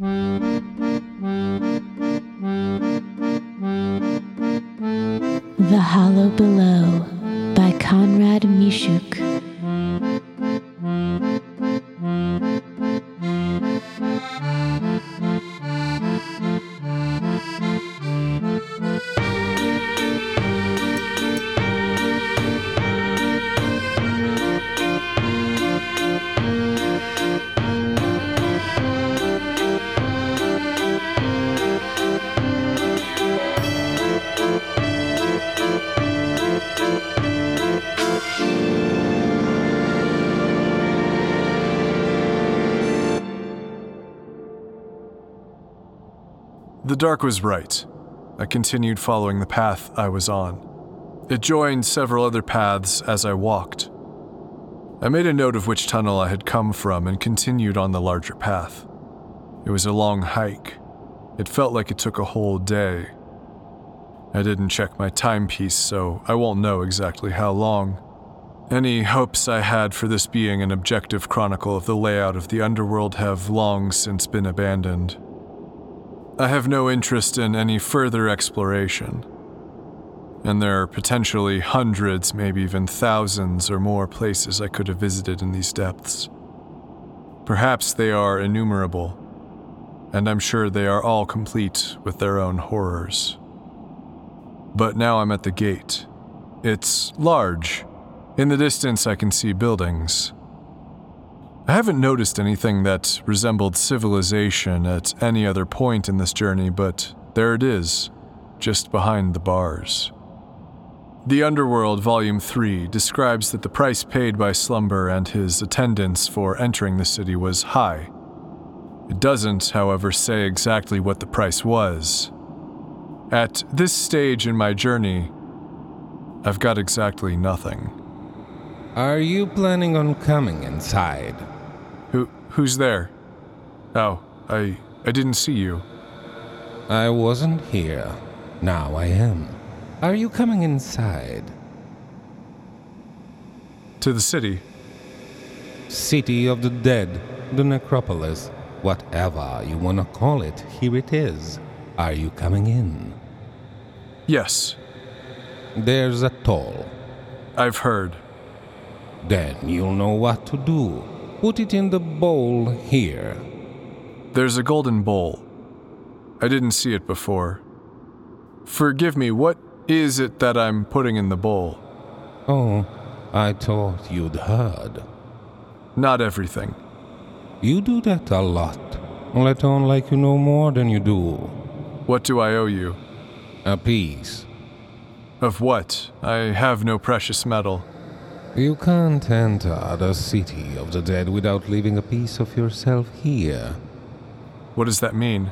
The Hollow Below by Konrad Mishuk. The dark was right. I continued following the path I was on. It joined several other paths as I walked. I made a note of which tunnel I had come from and continued on the larger path. It was a long hike. It felt like it took a whole day. I didn't check my timepiece, so I won't know exactly how long. Any hopes I had for this being an objective chronicle of the layout of the underworld have long since been abandoned. I have no interest in any further exploration. And there are potentially hundreds, maybe even thousands or more places I could have visited in these depths. Perhaps they are innumerable, and I'm sure they are all complete with their own horrors. But now I'm at the gate. It's large. In the distance, I can see buildings. I haven't noticed anything that resembled civilization at any other point in this journey, but there it is, just behind the bars. The Underworld, Volume 3, describes that the price paid by Slumber and his attendants for entering the city was high. It doesn't, however, say exactly what the price was. At this stage in my journey, I've got exactly nothing. Are you planning on coming inside? Who who's there? Oh, I I didn't see you. I wasn't here. Now I am. Are you coming inside? To the city. City of the dead, the necropolis, whatever you wanna call it, here it is. Are you coming in? Yes, There's a toll. I've heard. Then you'll know what to do. Put it in the bowl here. There's a golden bowl. I didn't see it before. Forgive me, what is it that I'm putting in the bowl? Oh, I thought you'd heard. Not everything. You do that a lot. Let on like you know more than you do. What do I owe you? A piece. Of what? I have no precious metal. You can't enter the city of the dead without leaving a piece of yourself here. What does that mean?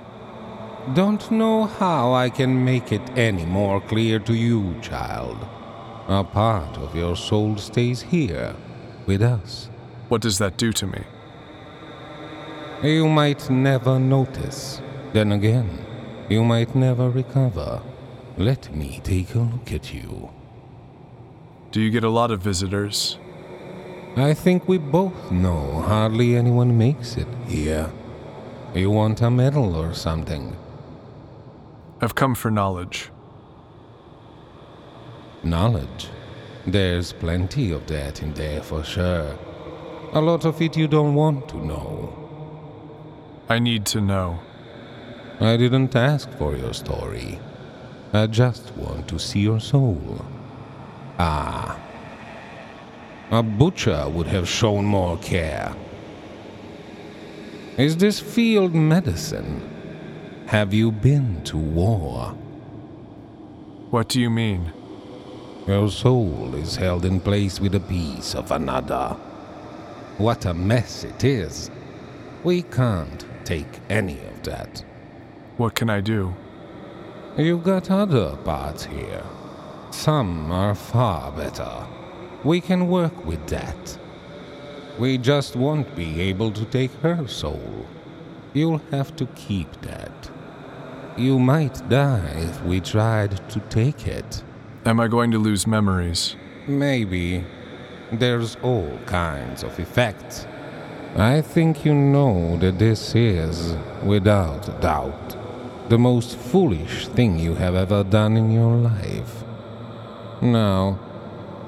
Don't know how I can make it any more clear to you, child. A part of your soul stays here, with us. What does that do to me? You might never notice. Then again, you might never recover. Let me take a look at you. Do you get a lot of visitors? I think we both know hardly anyone makes it here. You want a medal or something? I've come for knowledge. Knowledge. There's plenty of that in there for sure. A lot of it you don't want to know. I need to know. I didn't ask for your story. I just want to see your soul. Ah. A butcher would have shown more care. Is this field medicine? Have you been to war? What do you mean? Your soul is held in place with a piece of another. What a mess it is. We can't take any of that. What can I do? You've got other parts here. Some are far better. We can work with that. We just won't be able to take her soul. You'll have to keep that. You might die if we tried to take it. Am I going to lose memories? Maybe. There's all kinds of effects. I think you know that this is, without doubt, the most foolish thing you have ever done in your life. Now,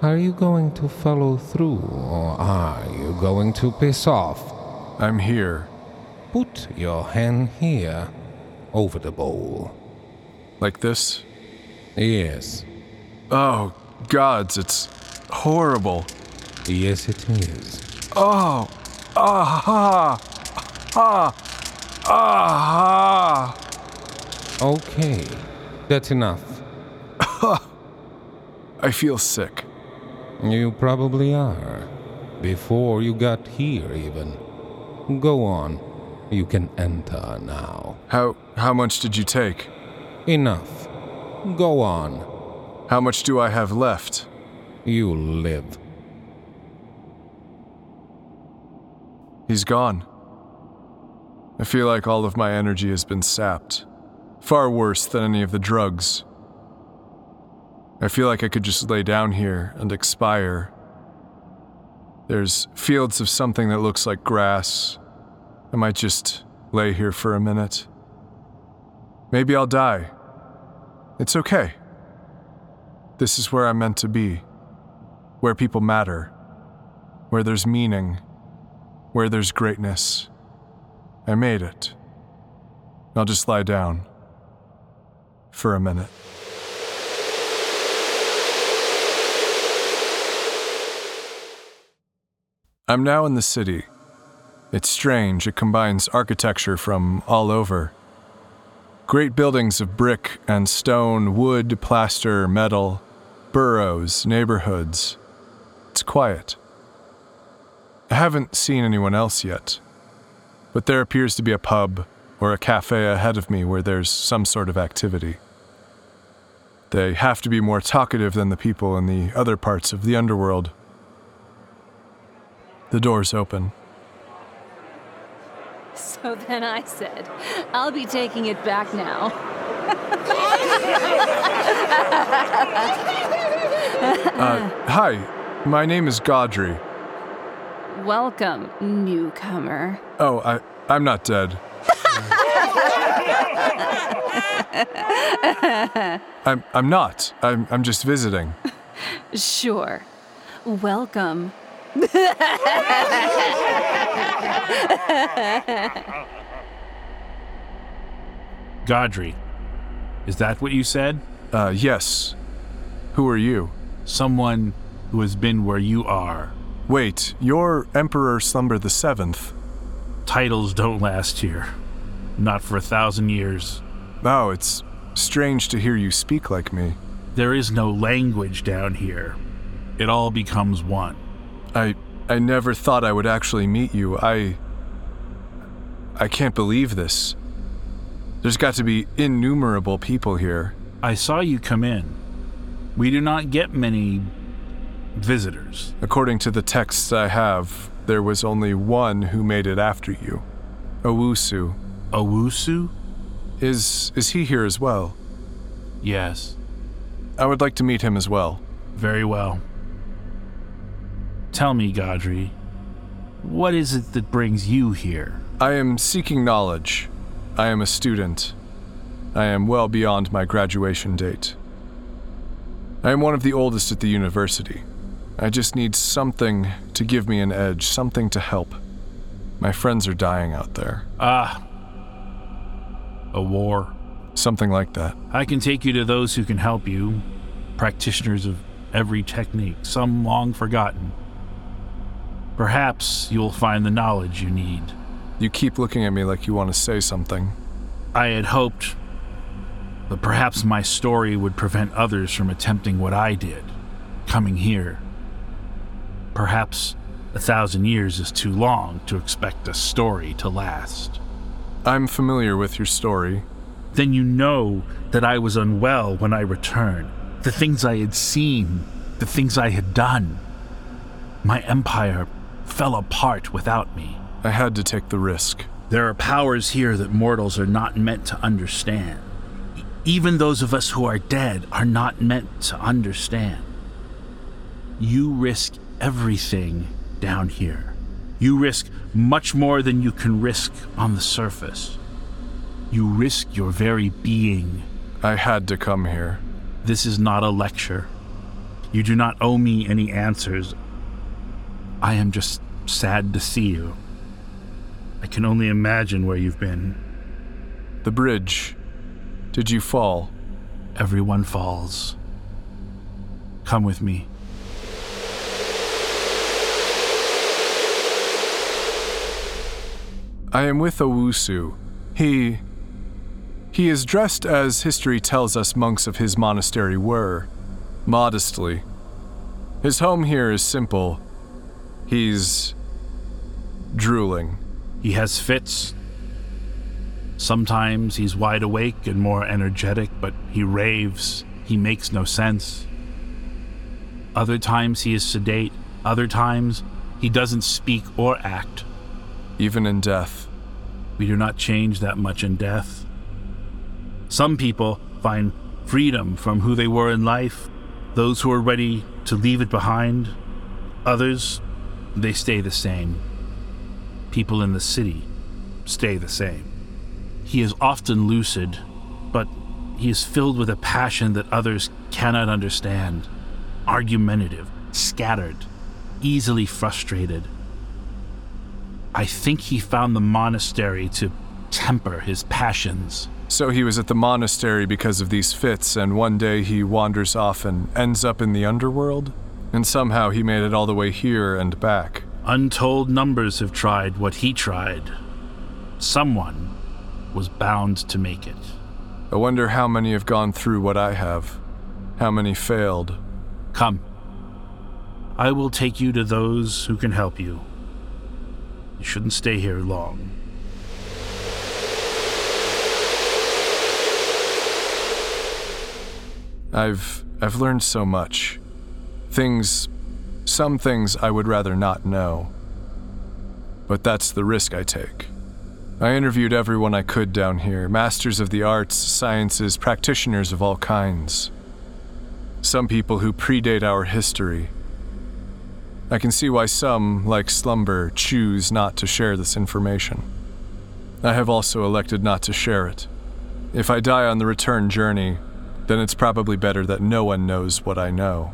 are you going to follow through, or are you going to piss off? I'm here. Put your hand here, over the bowl. Like this? Yes, Oh, gods, it's horrible. yes, it is. Oh, ah, ha! ah, ah, ah. Okay, that's enough. I feel sick. You probably are. Before you got here, even. Go on. You can enter now. How how much did you take? Enough. Go on. How much do I have left? You live. He's gone. I feel like all of my energy has been sapped. Far worse than any of the drugs. I feel like I could just lay down here and expire. There's fields of something that looks like grass. I might just lay here for a minute. Maybe I'll die. It's okay. This is where I'm meant to be. Where people matter. Where there's meaning. Where there's greatness. I made it. I'll just lie down. For a minute. I'm now in the city. It's strange, it combines architecture from all over. Great buildings of brick and stone, wood, plaster, metal, burrows, neighborhoods. It's quiet. I haven't seen anyone else yet, but there appears to be a pub or a cafe ahead of me where there's some sort of activity. They have to be more talkative than the people in the other parts of the underworld. The door's open. So then I said, I'll be taking it back now. Uh, hi, my name is Godry. Welcome, newcomer. Oh, I, I'm not dead. I'm, I'm not. I'm, I'm just visiting. Sure. Welcome. Godry. Is that what you said? Uh, yes. Who are you? Someone who has been where you are. Wait, you're Emperor Slumber the Seventh. Titles don't last here. Not for a thousand years. Oh, it's strange to hear you speak like me. There is no language down here. It all becomes one. I, I never thought I would actually meet you. I. I can't believe this. There's got to be innumerable people here. I saw you come in. We do not get many visitors. According to the texts I have, there was only one who made it after you. Owusu. Owusu? Is is he here as well? Yes. I would like to meet him as well. Very well. Tell me, Godry, what is it that brings you here? I am seeking knowledge. I am a student. I am well beyond my graduation date. I am one of the oldest at the university. I just need something to give me an edge, something to help. My friends are dying out there. Ah. A war. Something like that. I can take you to those who can help you, practitioners of every technique, some long forgotten. Perhaps you'll find the knowledge you need. You keep looking at me like you want to say something. I had hoped that perhaps my story would prevent others from attempting what I did, coming here. Perhaps a thousand years is too long to expect a story to last. I'm familiar with your story. Then you know that I was unwell when I returned. The things I had seen, the things I had done. My empire fell apart without me. I had to take the risk. There are powers here that mortals are not meant to understand. E- Even those of us who are dead are not meant to understand. You risk everything down here. You risk much more than you can risk on the surface. You risk your very being. I had to come here. This is not a lecture. You do not owe me any answers. I am just sad to see you. I can only imagine where you've been. The bridge. Did you fall? Everyone falls. Come with me. I am with Owusu. He. He is dressed as history tells us monks of his monastery were modestly. His home here is simple. He's. drooling. He has fits. Sometimes he's wide awake and more energetic, but he raves. He makes no sense. Other times he is sedate. Other times he doesn't speak or act. Even in death. We do not change that much in death. Some people find freedom from who they were in life, those who are ready to leave it behind. Others, they stay the same. People in the city stay the same. He is often lucid, but he is filled with a passion that others cannot understand, argumentative, scattered, easily frustrated. I think he found the monastery to temper his passions. So he was at the monastery because of these fits, and one day he wanders off and ends up in the underworld? And somehow he made it all the way here and back. Untold numbers have tried what he tried. Someone was bound to make it. I wonder how many have gone through what I have. How many failed. Come. I will take you to those who can help you. You shouldn't stay here long. I've I've learned so much. Things some things I would rather not know. But that's the risk I take. I interviewed everyone I could down here masters of the arts, sciences, practitioners of all kinds. Some people who predate our history. I can see why some, like Slumber, choose not to share this information. I have also elected not to share it. If I die on the return journey, then it's probably better that no one knows what I know.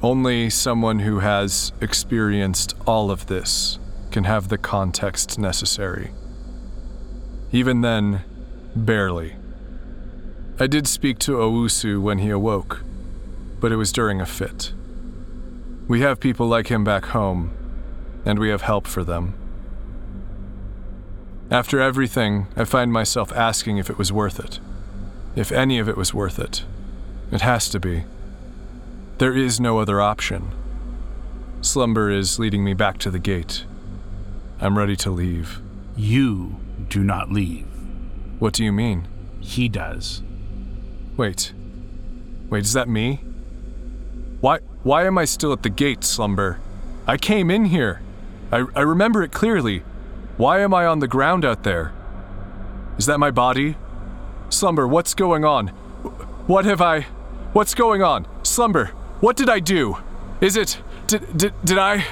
Only someone who has experienced all of this can have the context necessary. Even then, barely. I did speak to Owusu when he awoke, but it was during a fit. We have people like him back home, and we have help for them. After everything, I find myself asking if it was worth it. If any of it was worth it. It has to be. There is no other option. Slumber is leading me back to the gate. I'm ready to leave. You do not leave. What do you mean? He does. Wait. Wait, is that me? Why why am I still at the gate, Slumber? I came in here. I, I remember it clearly. Why am I on the ground out there? Is that my body? Slumber, what's going on? What have I. What's going on? Slumber, what did I do? Is it. Did, did, did I.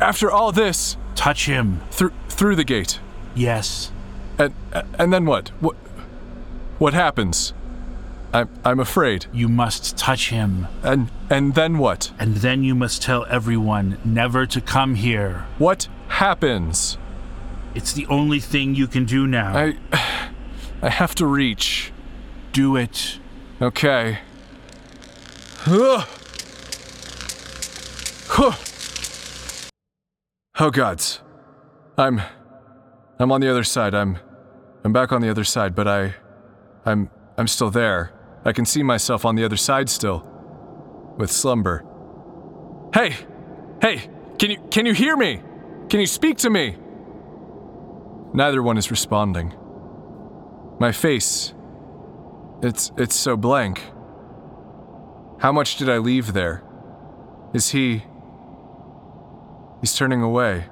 After all this. Touch him. Through, through the gate. Yes. And, and then what? What, what happens? I'm, I'm afraid. You must touch him. And, and then what? And then you must tell everyone never to come here. What happens? It's the only thing you can do now. I. I have to reach. Do it. Okay. Oh gods. I'm I'm on the other side. I'm I'm back on the other side, but I I'm I'm still there. I can see myself on the other side still. With slumber. Hey! Hey! Can you can you hear me? Can you speak to me? Neither one is responding. My face. It's it's so blank. How much did I leave there? Is he He's turning away.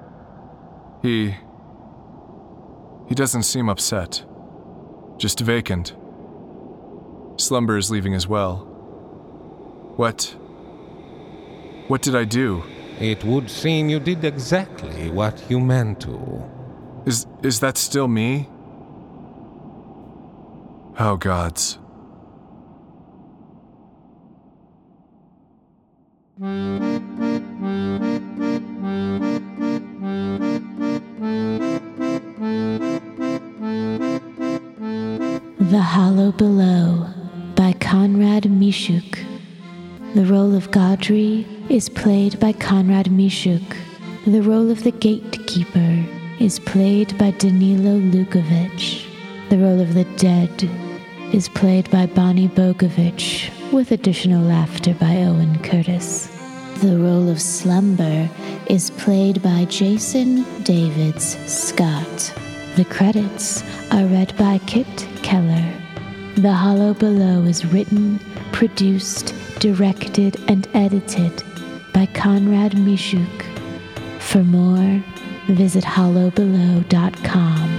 He He doesn't seem upset. Just vacant. Slumber is leaving as well. What What did I do? It would seem you did exactly what you meant to. Is is that still me? Oh gods. Is played by Konrad Mishuk. The role of the Gatekeeper is played by Danilo Lukovic. The role of the Dead is played by Bonnie Bogovich, with additional laughter by Owen Curtis. The role of Slumber is played by Jason Davids Scott. The credits are read by Kit Keller. The Hollow Below is written, produced, directed, and edited by Konrad Mishuk. For more, visit hollowbelow.com.